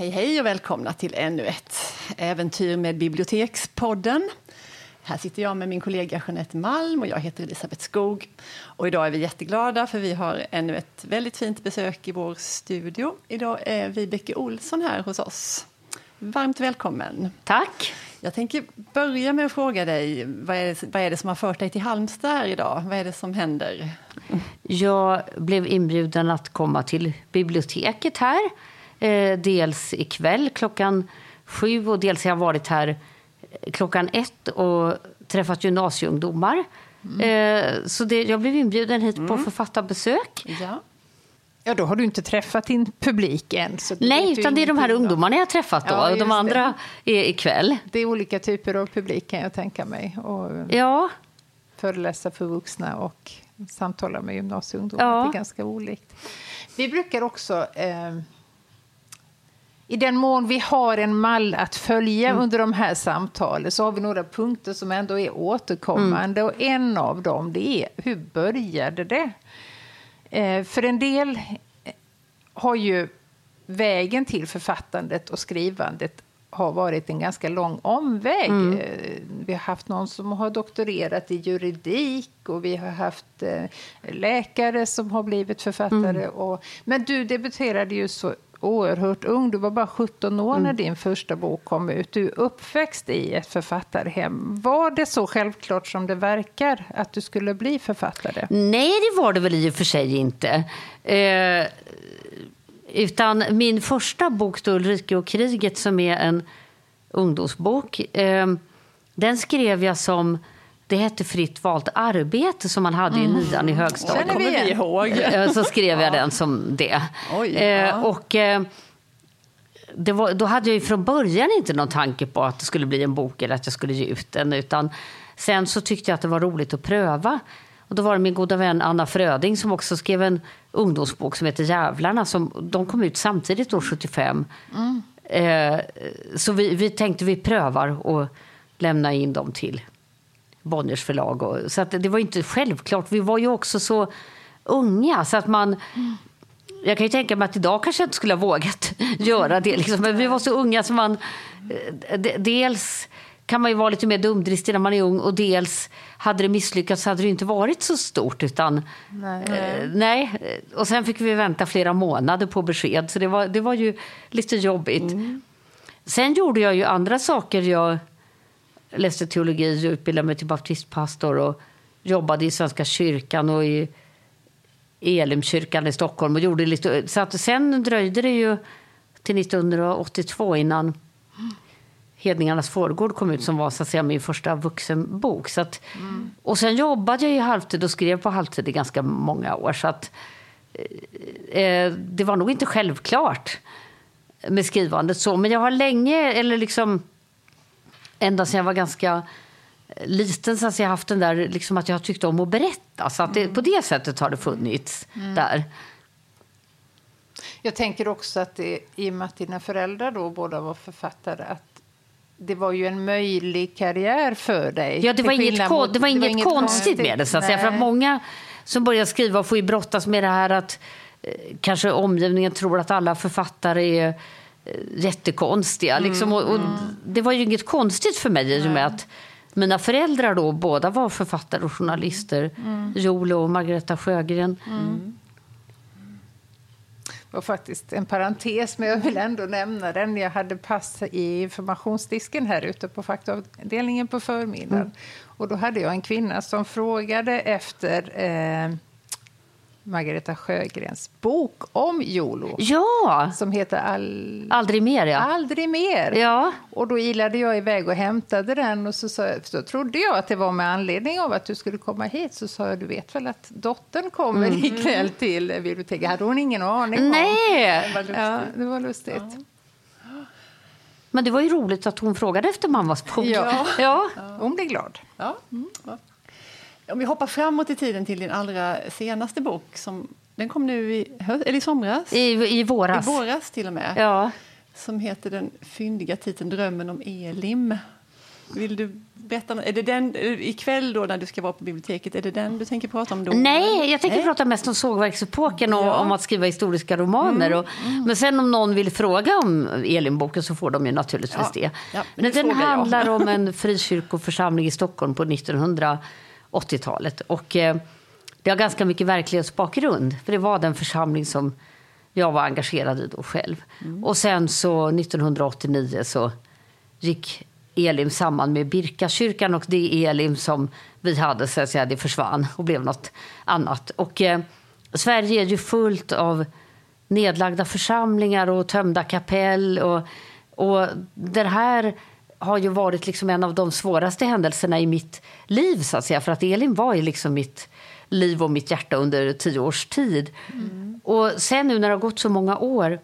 Hej hej och välkomna till ännu ett äventyr med Bibliotekspodden. Här sitter jag med min kollega Jeanette Malm och jag heter Elisabeth Skog. Och idag är vi jätteglada för vi har ännu ett väldigt fint besök i vår studio. Idag är Vibeke Olsson här hos oss. Varmt välkommen. Tack. Jag tänker börja med att fråga dig, vad är, det, vad är det som har fört dig till Halmstad här idag? Vad är det som händer? Jag blev inbjuden att komma till biblioteket här. Eh, dels ikväll klockan sju och dels har jag varit här klockan ett och träffat gymnasieungdomar. Mm. Eh, så det, jag blev inbjuden hit mm. på författarbesök. Ja. Ja, då har du inte träffat din publik än. Nej, utan det är de här ungdomarna jag har träffat då. Ja, de andra det. är ikväll. Det är olika typer av publik kan jag tänka mig. Och ja. Föreläsa för vuxna och samtala med gymnasieungdomar. Ja. Det är ganska olikt. Vi brukar också eh, i den mån vi har en mall att följa mm. under de här samtalen så har vi några punkter som ändå är återkommande. Mm. Och en av dem det är hur började det? Eh, för en del har ju vägen till författandet och skrivandet har varit en ganska lång omväg. Mm. Eh, vi har haft någon som har doktorerat i juridik och vi har haft eh, läkare som har blivit författare. Mm. Och, men du debuterade ju så oerhört ung. Du var bara 17 år mm. när din första bok kom ut. Du är uppväxt i ett författarhem. Var det så självklart som det verkar att du skulle bli författare? Nej, det var det väl i och för sig inte. Eh, utan min första bok, då, Ulrike och kriget, som är en ungdomsbok, eh, den skrev jag som det hette Fritt valt arbete som man hade mm. i nian i högstadiet. Det kommer vi ihåg. Eh, så skrev jag den som det. Oj, eh, ja. och, eh, det var, då hade jag ju från början inte någon tanke på att det skulle bli en bok eller att jag skulle ge ut den. Utan sen så tyckte jag att det var roligt att pröva. Och då var det min goda vän Anna Fröding som också skrev en ungdomsbok som heter Jävlarna. Som, de kom ut samtidigt år 75. Mm. Eh, så vi, vi tänkte vi prövar och lämna in dem till Bonniers förlag. Och, så att det var inte självklart. Vi var ju också så unga så att man... Jag kan ju tänka mig att idag kanske jag inte skulle ha vågat göra det. Liksom. Men vi var så unga så man... Eh, dels kan man ju vara lite mer dumdristig när man är ung och dels hade det misslyckats hade det inte varit så stort. Utan, nej. Eh, nej. Och sen fick vi vänta flera månader på besked så det var, det var ju lite jobbigt. Mm. Sen gjorde jag ju andra saker. Jag läste teologi och utbildade mig till baptistpastor och jobbade i Svenska kyrkan och i Elimkyrkan i Stockholm. Och gjorde lite, så att sen dröjde det ju till 1982 innan Hedningarnas fårgård kom ut som var så att säga, min första vuxenbok. Så att, mm. Och sen jobbade jag i halvtid och skrev på halvtid i ganska många år. Så att, eh, eh det var nog inte självklart med skrivandet så. Men jag har länge, eller liksom ända sedan jag var ganska liten så har jag haft den där liksom att jag tyckte om att berätta. Så att det, mm. på det sättet har det funnits mm. där. Jag tänker också att det, i och med att dina föräldrar då båda var författare att det var ju en möjlig karriär för dig. Ja, det var inget, mot, det var inget, det var inget konstigt med det. Så att säga. För att många som börjar skriva får ju brottas med det här att eh, kanske omgivningen tror att alla författare är Eh, jättekonstiga. Mm, liksom. och, och mm. Det var ju inget konstigt för mig i och med att mina föräldrar då båda var författare och journalister. Mm. Joel och Margareta Sjögren. Mm. Det var faktiskt en parentes, men jag vill ändå nämna den. Jag hade pass i informationsdisken här ute på faktaavdelningen på förmiddagen. Mm. Och då hade jag en kvinna som frågade efter eh, Margareta Sjögrens bok om Jolo. Ja! Som heter All... Aldrig mer. Ja. Aldrig mer. Ja. Och då ilade jag iväg och hämtade den och så, sa, så trodde jag att det var med anledning av att du skulle komma hit. Så sa jag, du vet väl att dottern kommer mm. ikväll till biblioteket. Hade hon ingen aning om. Nej! Det var lustigt. Ja, det var lustigt. Ja. Men det var ju roligt att hon frågade efter mammas bok. Ja. ja. Hon blev glad. Ja. Mm. Om vi hoppar framåt i tiden till din allra senaste bok. Som, den kom nu i, eller i somras? I, I våras. I våras till och med. Ja. Som heter den fyndiga titeln Drömmen om Elim. Vill du berätta? Är det den ikväll då när du ska vara på biblioteket? Är det den du tänker prata om då? Nej, jag tänker Nej. prata mest om sågverksepoken och ja. om att skriva historiska romaner. Mm, och, mm. Men sen om någon vill fråga om Elinboken så får de ju naturligtvis ja. det. Ja, men den handlar om en frikyrkoförsamling i Stockholm på 1980-talet. Och eh, det har ganska mycket verklighetsbakgrund. För det var den församling som jag var engagerad i då själv. Mm. Och sen så 1989 så gick Elim samman med Birkakyrkan och det Elim som vi hade, så att säga, det försvann och blev något annat. Och eh, Sverige är ju fullt av nedlagda församlingar och tömda kapell. Och, och det här har ju varit liksom en av de svåraste händelserna i mitt liv, så att säga. För att Elin var ju liksom mitt liv och mitt hjärta under tio års tid. Mm. Och sen nu när det har gått så många år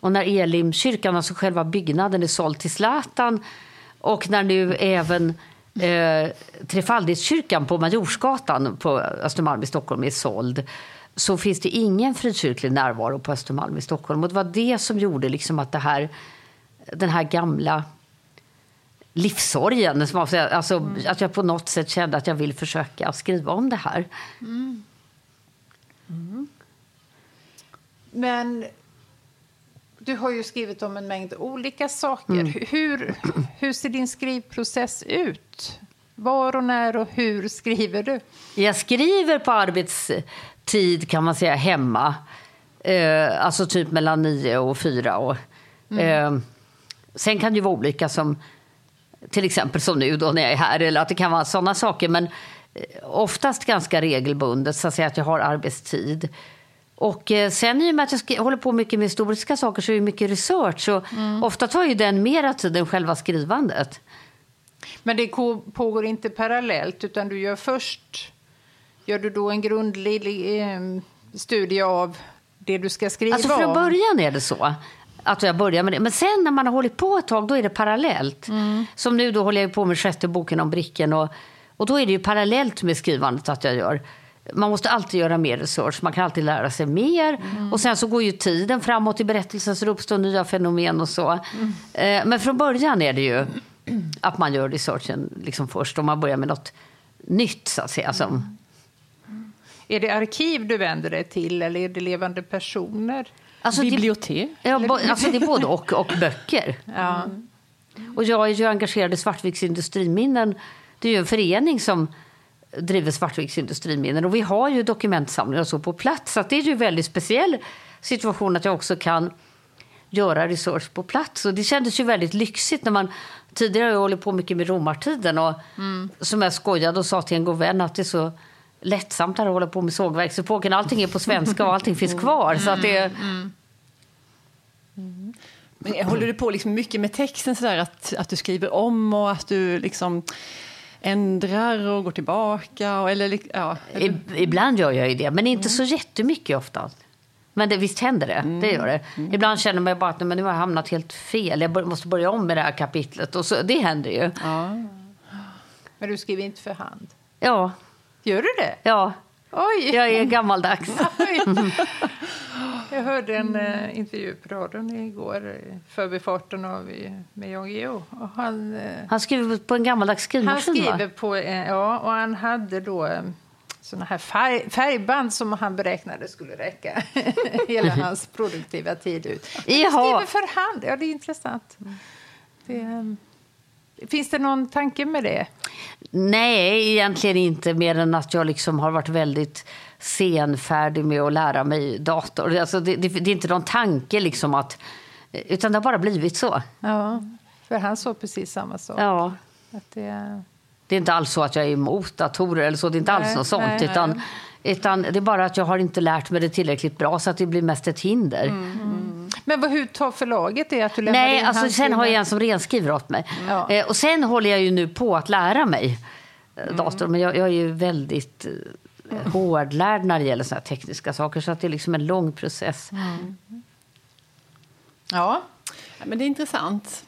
och när Elimkyrkan, alltså själva byggnaden, är såld till Zlatan och när nu även eh, Trefaldighetskyrkan på Majorsgatan på Östermalm i Stockholm är såld så finns det ingen frikyrklig närvaro på Östermalm i Stockholm. Och det var det som gjorde liksom att det här, den här gamla livssorgen. Alltså, mm. Att jag på något sätt kände att jag vill försöka skriva om det här. Mm. Mm. Men du har ju skrivit om en mängd olika saker. Mm. Hur, hur ser din skrivprocess ut? Var och när och hur skriver du? Jag skriver på arbetstid kan man säga hemma. Eh, alltså typ mellan nio och fyra. Och, mm. eh, sen kan det ju vara olika som till exempel som nu då när jag är här eller att det kan vara sådana saker. Men eh, oftast ganska regelbundet så att, säga, att jag har arbetstid. Och eh, sen i och med att jag håller på mycket med historiska saker så är det mycket research. Så mm. Ofta tar ju den mera tid än själva skrivandet. Men det pågår inte parallellt utan du gör först Gör du då en grundlig eh, studie av det du ska skriva alltså från början är det så. Att jag börjar med det. Men sen när man har hållit på ett tag då är det parallellt. Mm. Som nu då håller jag på med sjätte boken om bricken. Och, och då är det ju parallellt med skrivandet att jag gör man måste alltid göra mer research, man kan alltid lära sig mer. Mm. Och sen så går ju tiden framåt i berättelsen så det uppstår nya fenomen och så. Mm. Men från början är det ju att man gör researchen liksom först och man börjar med något nytt så att säga. Som... Mm. Är det arkiv du vänder dig till eller är det levande personer? Alltså, Bibliotek? Det, ja, alltså det är både och, och böcker. Ja. Och jag är ju engagerad i Svartviks industriminnen. Det är ju en förening som driver Svartviks industriminnen. Och vi har ju dokumentsamlingar så på plats. Så det är ju en väldigt speciell situation att jag också kan göra research på plats. Och det kändes ju väldigt lyxigt när man tidigare har jag hållit på mycket med romartiden och mm. som jag skojade och sa till en god vän att det är så lättsamt att hålla på med sågverksepoken. Allting är på svenska och allting finns kvar. Så att det, mm. Mm. Men håller du på liksom mycket med texten sådär att, att du skriver om och att du liksom ändrar och går tillbaka? Och, eller, ja, eller... Ibland gör jag ju det, men inte mm. så jättemycket ofta. Men det, visst händer det. Mm. det gör det. Mm. Ibland känner man bara att men nu har jag hamnat helt fel. Jag måste börja om med det här kapitlet. Och så, det händer ju. Ja. Men du skriver inte för hand? Ja. Gör du det? Ja. Oj. Jag är gammaldags. Jag hörde en uh, intervju på radion igår, förbifarten av, med Jan Guillou. Han, uh, han skriver på en gammaldags skrivmaskin, Han skriver på, uh, ja, och han hade då um, såna här färg, färgband som han beräknade skulle räcka hela hans produktiva tid ut. Han skriver för hand, ja det är intressant. Det, Finns det någon tanke med det? Nej, egentligen inte. Mer än att jag liksom har varit väldigt senfärdig med att lära mig dator. Alltså det, det, det är inte någon tanke liksom att... Utan det har bara blivit så. Ja, för han sa precis samma sak. Ja. Att det... det är inte alls så att jag är emot datorer eller så. Det är inte nej, alls något sånt. Nej, utan, nej. utan det är bara att jag har inte lärt mig det tillräckligt bra så att det blir mest ett hinder. Mm, mm. Men vad, hur tar förlaget det? Att du lämnar Nej, alltså, sen har jag en som renskriver åt mig. Ja. Eh, och sen håller jag ju nu på att lära mig eh, mm. dator. Men jag, jag, är ju väldigt eh, hårdlärd när det gäller såna tekniska saker. Så att det är liksom en lång process. Mm. Ja. ja, men det är intressant.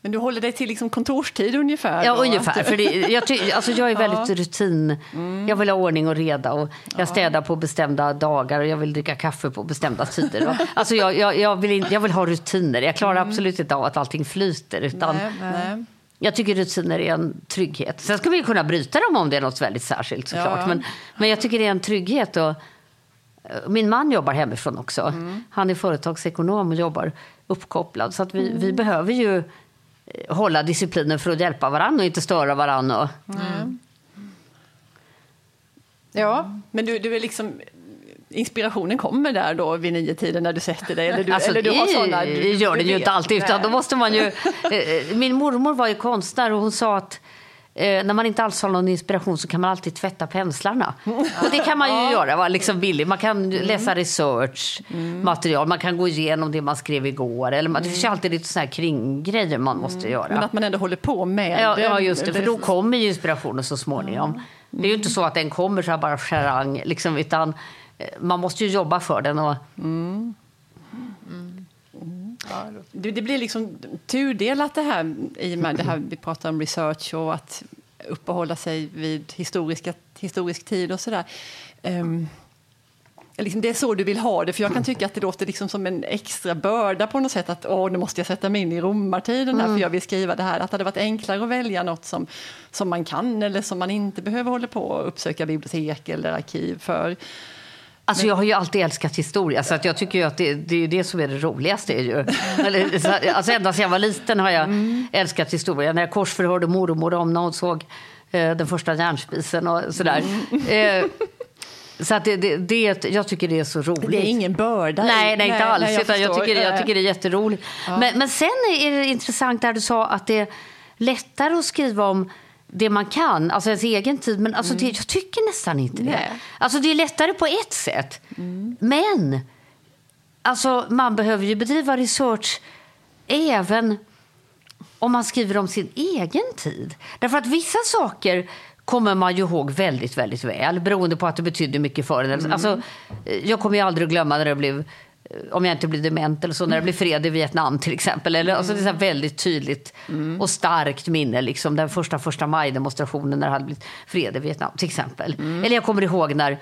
Men du håller dig till liksom kontorstid ungefär? Ja, då? ungefär. För det, jag, ty, alltså jag är väldigt ja. rutin. Mm. Jag vill ha ordning och reda. Och jag ja. städar på bestämda dagar och jag vill dricka kaffe på bestämda tider. Och, alltså jag, jag, jag, vill, jag vill ha rutiner. Jag klarar mm. absolut inte av att allting flyter. Utan, nej, nej. jag tycker rutiner är en trygghet. Sen ska vi kunna bryta dem om det är något väldigt särskilt såklart. Ja. Men, men jag tycker det är en trygghet. Och, min man jobbar hemifrån också. Mm. Han är företagsekonom och jobbar uppkopplad. Så att vi, Mm. vi behöver ju hålla disciplinen för att hjälpa varandra och inte störa varandra. Och, Ja, Men du, du är liksom... Inspirationen kommer där då vid nio tiden när du sätter dig? Eller du, Alltså, eller du har såna, du, gör det ju inte alltid. Utan då måste man ju, eh, min mormor var ju konstnär och hon sa att eh, när man inte alls har någon inspiration så kan man alltid tvätta penslarna. Och det kan man ju göra, va? Liksom billigt. Man kan Mm. läsa research, material, man kan gå igenom det man skrev igår. Eller man, Det finns ju alltid lite såna här kringgrejer man måste göra. Mm. Men att man ändå håller på med Ja, det. ja, just det. För då kommer ju inspirationen så småningom. Det är ju inte så att den kommer så här bara charang, liksom, utan eh, man måste ju jobba för den. Och, Det, det blir liksom tudelat det här i och med det här vi pratar om research och att uppehålla sig vid historiska, historisk tid och sådär. Um, liksom det är så du vill ha det, för jag kan tycka att det låter liksom som en extra börda på något sätt att åh, nu måste jag sätta mig in i romartiden här för jag vill skriva det här. Att det hade varit enklare att välja något som, som man kan eller som man inte behöver hålla på och uppsöka bibliotek eller arkiv för. Alltså jag har ju alltid älskat historia, så att jag tycker att det, det är det som är det roligaste. är Ju. Alltså ända sedan jag var liten har jag älskat historia. När jag korsförhörde mormor om när hon såg eh, den första järnspisen och sådär. Eh, så att det, det, det, jag tycker det är så roligt. Det är ingen börda. Nej, nej, inte alls. nej, jag, utan jag, tycker, jag tycker det är jätteroligt. Men, men sen är det intressant där du sa att det är lättare att skriva om det man kan, alltså ens egen tid. Men alltså det, jag tycker nästan inte det. Nej. Alltså det är lättare på ett sätt. Men alltså, man behöver ju bedriva research även om man skriver om sin egen tid. Därför att vissa saker kommer man ju ihåg väldigt, väldigt väl beroende på att det betydde mycket för en. Alltså, eh, jag kommer ju aldrig glömma när det blev om jag inte blir dement eller så, när det blev fred i Vietnam till exempel. Eller, alltså, det är här väldigt tydligt och starkt minne. Liksom, den första första maj-demonstrationen när det hade blivit fred i Vietnam till exempel. Eller jag kommer ihåg när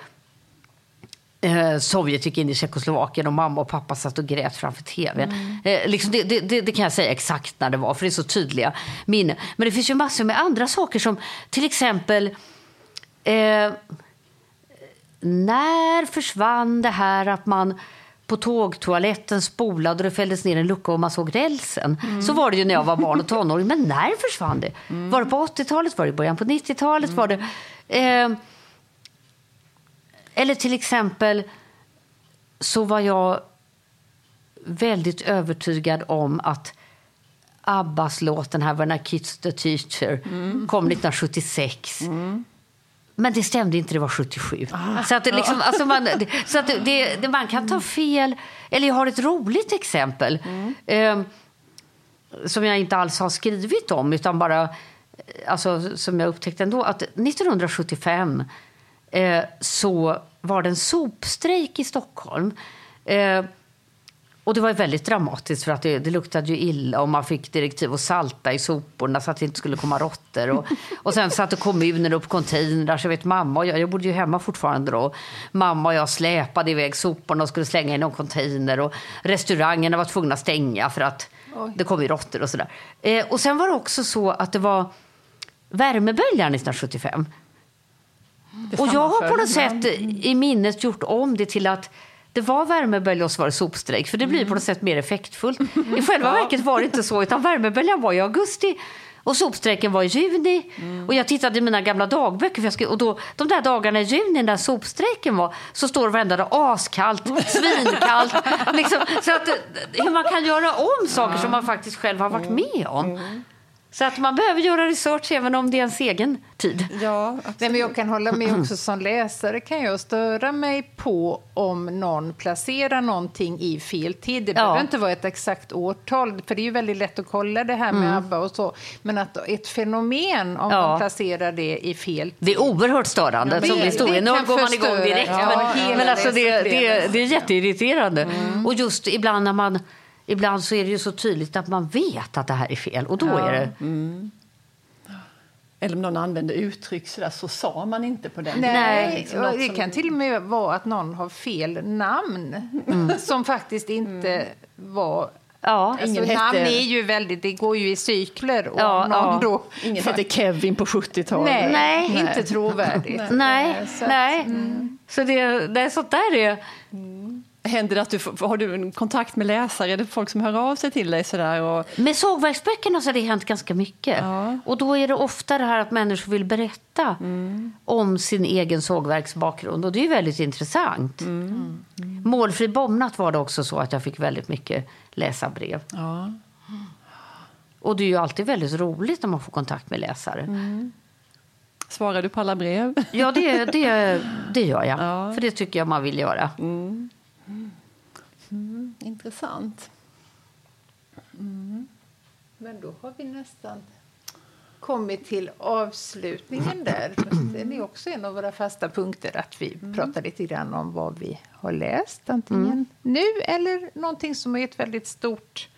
eh, Sovjet gick in i Tjeckoslovakien och mamma och pappa satt och grät framför tvn. Eh, liksom det, det, det, det kan jag säga exakt när det var, för det är så tydliga minnen. Men det finns ju massor med andra saker som till exempel eh, när försvann det här att man på tågtoaletten spolade och det fälldes ner en lucka och man såg rälsen. Så var det ju när jag var barn och tonåring. Men när försvann det? Var det på 80-talet? Var det i början på 90-talet? Var det... Eh, eller till exempel så var jag väldigt övertygad om att Abbas låt, den här When I Kissed the Teacher, kom 1976. Men det stämde inte, det var 77. Så att, det liksom, alltså man, så att det, det, man kan ta fel. Eller jag har ett roligt exempel. Eh, som jag inte alls har skrivit om, utan bara eh, alltså, som jag upptäckte ändå. Att 1975 eh, så var det en sopstrejk i Stockholm. Eh, och det var väldigt dramatiskt för att det, det luktade ju illa och man fick direktiv att salta i soporna så att det inte skulle komma råttor. Och, och sen satte kommunen upp containrar. Så jag vet mamma och jag, jag bodde ju hemma fortfarande då. Mamma och jag släpade iväg soporna och skulle slänga i någon container. Och restaurangerna var tvungna att stänga för att det kom ju råttor och sådär. Eh, och sen var det också så att det var värmeböljan 1975. det Och jag har på något sätt i minnet gjort om det till att det var värmebölja och så var det sopstrejk. För det blir på något sätt mer effektfullt. I själva verket var det inte så. Utan värmeböljan var i augusti och sopstrejken var i juni. Och jag tittade i mina gamla dagböcker. För jag skrev, och då, de där dagarna i juni när sopstrejken var så står det varenda dag askallt, svinkallt. liksom, så att, eh, hur man kan göra om saker som man faktiskt själv har varit med om. Så att man behöver göra research även om det är ens egen tid. Ja, absolut. Nej, men jag kan hålla med också som läsare kan jag störa mig på om någon placerar någonting i fel tid. Det behöver inte vara ett exakt årtal, för det är ju väldigt lätt att kolla det här med ABBA och så. Men att ett fenomen, om Ja. man placerar det i fel Det är oerhört störande. Ja, som det kan går man igång direkt. ja, men men alltså det, det, det är jätteirriterande. Och just ibland när man... Ibland så är det ju så tydligt att man vet att det här är fel. Och då är det... Eller om någon använder uttryck sådär, så sa man inte på den. Nej, Liksom och något det som- kan till och med vara att någon har fel namn som faktiskt inte var Ja. Alltså, namn hette- är ju väldigt, det går ju i cykler. Och Ja, någon ja. Då, Ingen hette Kevin på 70-talet. nej, Nej. inte trovärdigt. Nej, Eh, så att- nej. Så det, det är sånt där är... Händer det att du har du en kontakt med läsare? Är det folk som hör av sig till dig sådär? Och, Med sågverksböckerna så har det hänt ganska mycket. Ja. Och då är det ofta det här att människor vill berätta om sin egen sågverksbakgrund. Och det är ju väldigt intressant. Målfri bombnatt var det också så att jag fick väldigt mycket läsarbrev. ja. Och det är ju alltid väldigt roligt när man får kontakt med läsare. Svarar du på alla brev? Ja, det, det, det gör jag. Ja. För det tycker jag man vill göra. Intressant. Men då har vi nästan kommit till avslutningen där. Det är också en av våra fasta punkter att vi pratar lite grann om vad vi har läst. Antingen nu eller någonting som är ett väldigt stort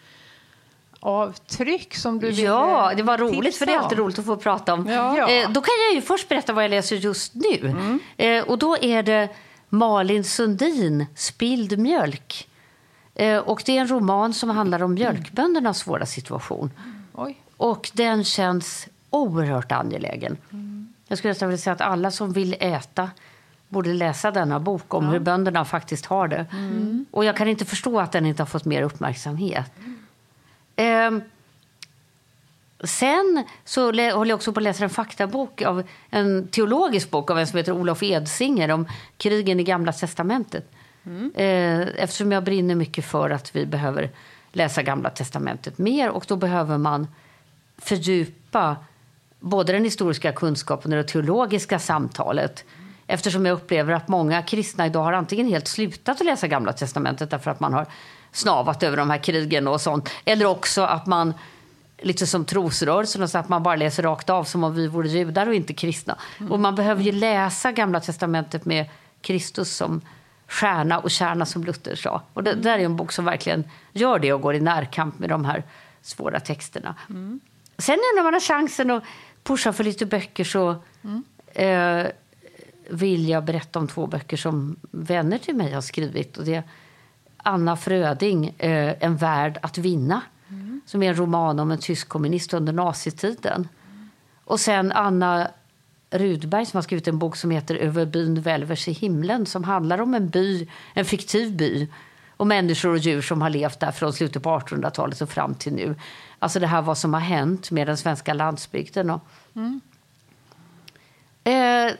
avtryck som du Ja, det var roligt för det är alltid roligt att få prata om. Ja. Eh, då kan jag ju först berätta vad jag läser just nu. Eh, och då är det Malin Sundin, Spilld mjölk. Eh, och det är en roman som handlar om mjölkböndernas svåra situation. Oj. Och den känns oerhört angelägen. Jag skulle nästan vilja säga att alla som vill äta borde läsa denna bok om hur bönderna faktiskt har det. Och jag kan inte förstå att den inte har fått mer uppmärksamhet. Ehm, sen så håller jag också på att läsa en faktabok av en teologisk bok av en som heter Olof Edsinger om krigen i Gamla testamentet. Eh, eftersom jag brinner mycket för att vi behöver läsa Gamla testamentet mer och då behöver man fördjupa både den historiska kunskapen och det teologiska samtalet. Eftersom jag upplever att många kristna idag har antingen helt slutat att läsa Gamla testamentet därför att man har snavat över de här krigen och sånt. Eller också att man, lite som trosrörelsen, så att man bara läser rakt av som om vi vore judar och inte kristna. Och man behöver ju läsa Gamla testamentet med Kristus som stjärna och kärna som Luther sa. Och det där är en bok som verkligen gör det och går i närkamp med de här svåra texterna. Sen när man har chansen att pusha för lite böcker så eh, vill jag berätta om två böcker som vänner till mig har skrivit. Och det är Anna Fröding, eh, En värld att vinna, som är en roman om en tysk kommunist under nazitiden. Och sen Anna Rudberg som har skrivit en bok som heter Över byn välvers i himlen som handlar om en by, en fiktiv by och människor och djur som har levt där från slutet på 1800-talet och fram till nu. Alltså det här vad som har hänt med den svenska landsbygden. Och, eh,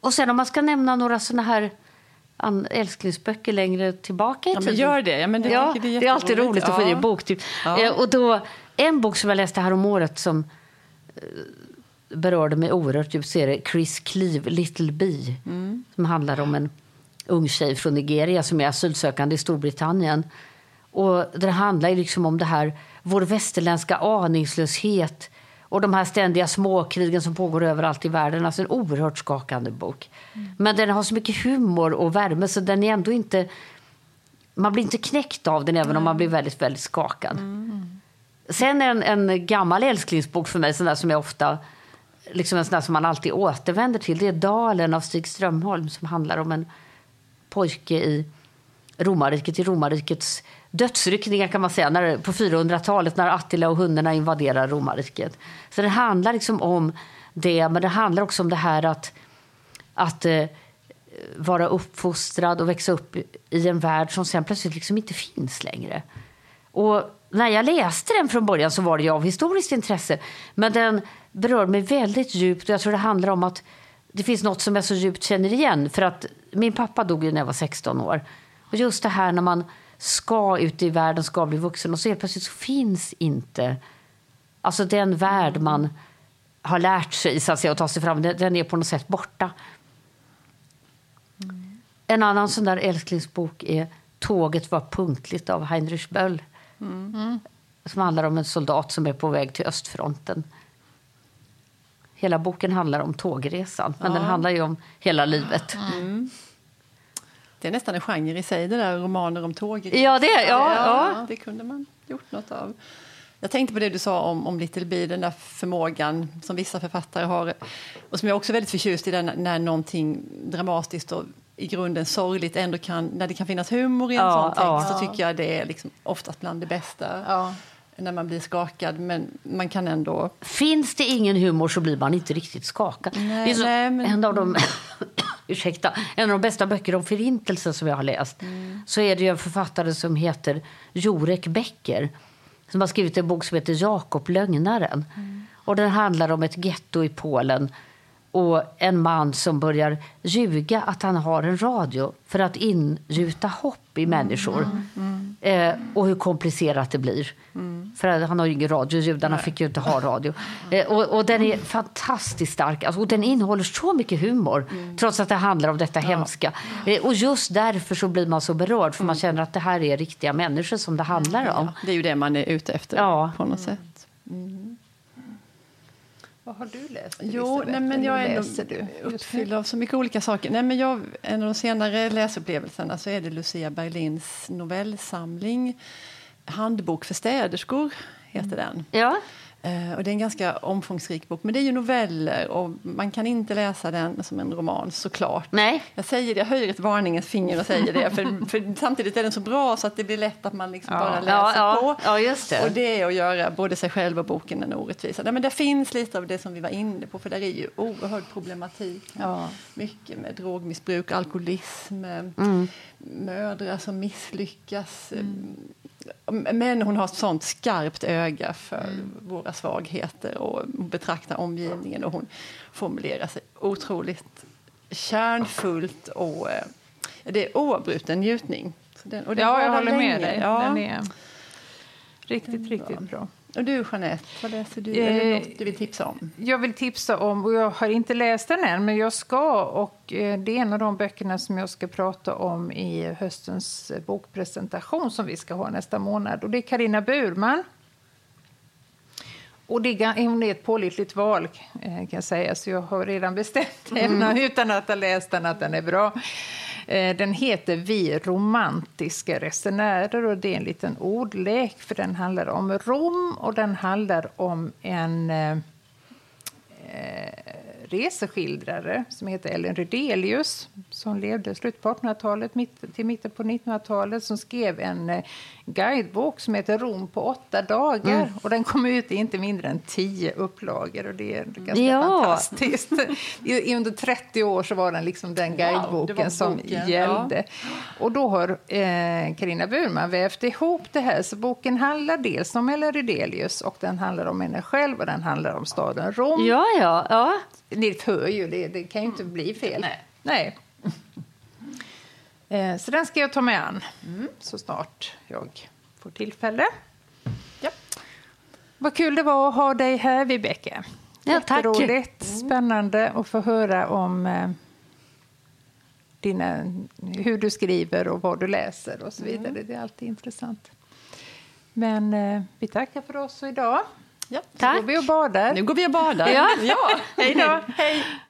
och sen om man ska nämna några såna här an- älsklingsböcker längre tillbaka i Ja, men tiden. gör det. Ja, men det ja, det är det är alltid roligt att få ge Ja. bok. Typ. Ja. Eh, och då, en bok som jag läste här om året som eh, berörde mig oerhört djupt så är det Chris Cleave, Little Bee. Som handlar om en ung tjej från Nigeria som är asylsökande i Storbritannien. Och det handlar liksom om det här, vår västerländska aningslöshet och de här ständiga småkrigen som pågår överallt i världen. Alltså en oerhört skakande bok. Men den har så mycket humor och värme så den är ändå inte... Man blir inte knäckt av den även om man blir väldigt, väldigt skakad. Sen en, en gammal älsklingsbok för mig, sån där som jag ofta liksom en sån där som man alltid återvänder till. Det är Dalen av Stig Strömholm som handlar om en pojke i romarriket, i romarrikets dödsryckningar kan man säga, när, på 400-talet när Attila och hundarna invaderar romarriket. Så det handlar liksom om det, men det handlar också om det här att, att eh, vara uppfostrad och växa upp i en värld som sen plötsligt liksom inte finns längre. Och när jag läste den från början så var det ju av historiskt intresse. Men den berör mig väldigt djupt och jag tror det handlar om att det finns något som jag så djupt känner igen. För att min pappa dog ju när jag var 16 år. Och just det här när man ska ut i världen, ska bli vuxen och så helt plötsligt så finns inte Alltså den värld man har lärt sig så att säga, att ta sig fram, den, är på något sätt borta. En annan sån där älsklingsbok är Tåget var punktligt av Heinrich Böll. Som handlar om en soldat som är på väg till östfronten. Hela boken handlar om tågresan, men den handlar ju om hela livet. Det är nästan en genre i sig, det där romaner om tågresor. Ja, det är- ja, ja. Det kunde man gjort något av. Jag tänkte på det du sa om, om Little Bee, den där förmågan som vissa författare har. Och som jag också är väldigt förtjust i, den, när någonting dramatiskt och i grunden sorgligt ändå kan, när det kan finnas humor i en Ja, sån text ja. så tycker jag det är liksom oftast bland det bästa. Ja. När man blir skakad, men man kan ändå... Finns det ingen humor så blir man inte riktigt skakad. Nej, så, nej, men- en, av de, ursäkta, en av de bästa böckerna om förintelsen som jag har läst så är det en författare som heter Jorek Becker som har skrivit en bok som heter Jakob lögnaren. Och den handlar om ett getto i Polen och en man som börjar ljuga att han har en radio för att ingjuta hopp i människor. Eh, och hur komplicerat det blir. För att han har ju ingen radio, judarna fick ju inte ha radio. Eh, och, och den är fantastiskt stark. Alltså, och den innehåller så mycket humor, trots att det handlar om detta hemska. Eh, och just därför så blir man så berörd, för man känner att det här är riktiga människor som det handlar om. Det är ju det man är ute efter Ja. på något sätt. Vad har du läst? Jo, nej, men jag är läser nog uppfylld av så mycket olika saker. Nej, men jag, en av de senare läsupplevelserna så är det Lucia Berlins novellsamling Handbok för städerskor, heter den. Ja, och det är en ganska omfångsrik bok, men det är ju noveller och man kan inte läsa den som en roman såklart. nej. Jag säger det, jag höjer ett varningens finger och säger det, för, för samtidigt är den så bra så att det blir lätt att man liksom Ja. bara läser Ja, ja, på. ja, just det. Och det är att göra både sig själv och boken en orättvisa. Nej, men det finns lite av det som vi var inne på, för där är ju oerhörd problematik. Ja. Mycket med drogmissbruk, alkoholism, eh, Mm. mödrar som misslyckas. eh, Men hon har ett sånt skarpt öga för Mm. våra svagheter och betraktar omgivningen och hon formulerar sig otroligt kärnfullt och eh, det är oavbruten njutning. Den, Ja, jag håller med länge. dig. Ja. Den är riktigt, riktigt bra. Och du Jeanette, vad läser du? Eh, det något du vill tipsa om? Jag vill tipsa om, och jag har inte läst den än, men jag ska. Och eh, det är en av de böckerna som jag ska prata om i höstens eh, bokpresentation som vi ska ha nästa månad. Och det är Karina Burman. Och det är, hon är ett pålitligt val, eh, kan jag säga, så jag har redan bestämt mm. utan att ha läst den att den är bra. Eh, den heter Vi romantiska resenärer och det är en liten ordlek för den handlar om Rom och den handlar om en eh, eh reseskildrare som heter Ellen Rydelius som levde slutet på 1800-talet mitt, till mitten på 1900-talet som skrev en eh, guidebok som heter Rom på åtta dagar. Och den kom ut i inte mindre än tio upplagor och det är ganska Ja. fantastiskt. I, under 30 år så var den liksom den guideboken var som gällde. Och då har eh, Carina Burman vävt ihop det här. Så boken handlar dels om Ellen Rydelius och den handlar om henne själv och den handlar om staden Rom. Ja, ja, ja. Ni hör ju, det, det kan ju inte bli fel. Nej. Eh, så den ska jag ta med an så snart jag får tillfälle. Ja. Vad kul det var att ha dig här, Vibeke. Ja, tack. Jätteroligt, spännande att få höra om eh, dina, hur du skriver och vad du läser och så vidare. Det är alltid intressant. Men eh, vi tackar för oss idag. Ja. Så går vi och badar. Nu går vi och badar. Ja. ja. Hej då! Hej.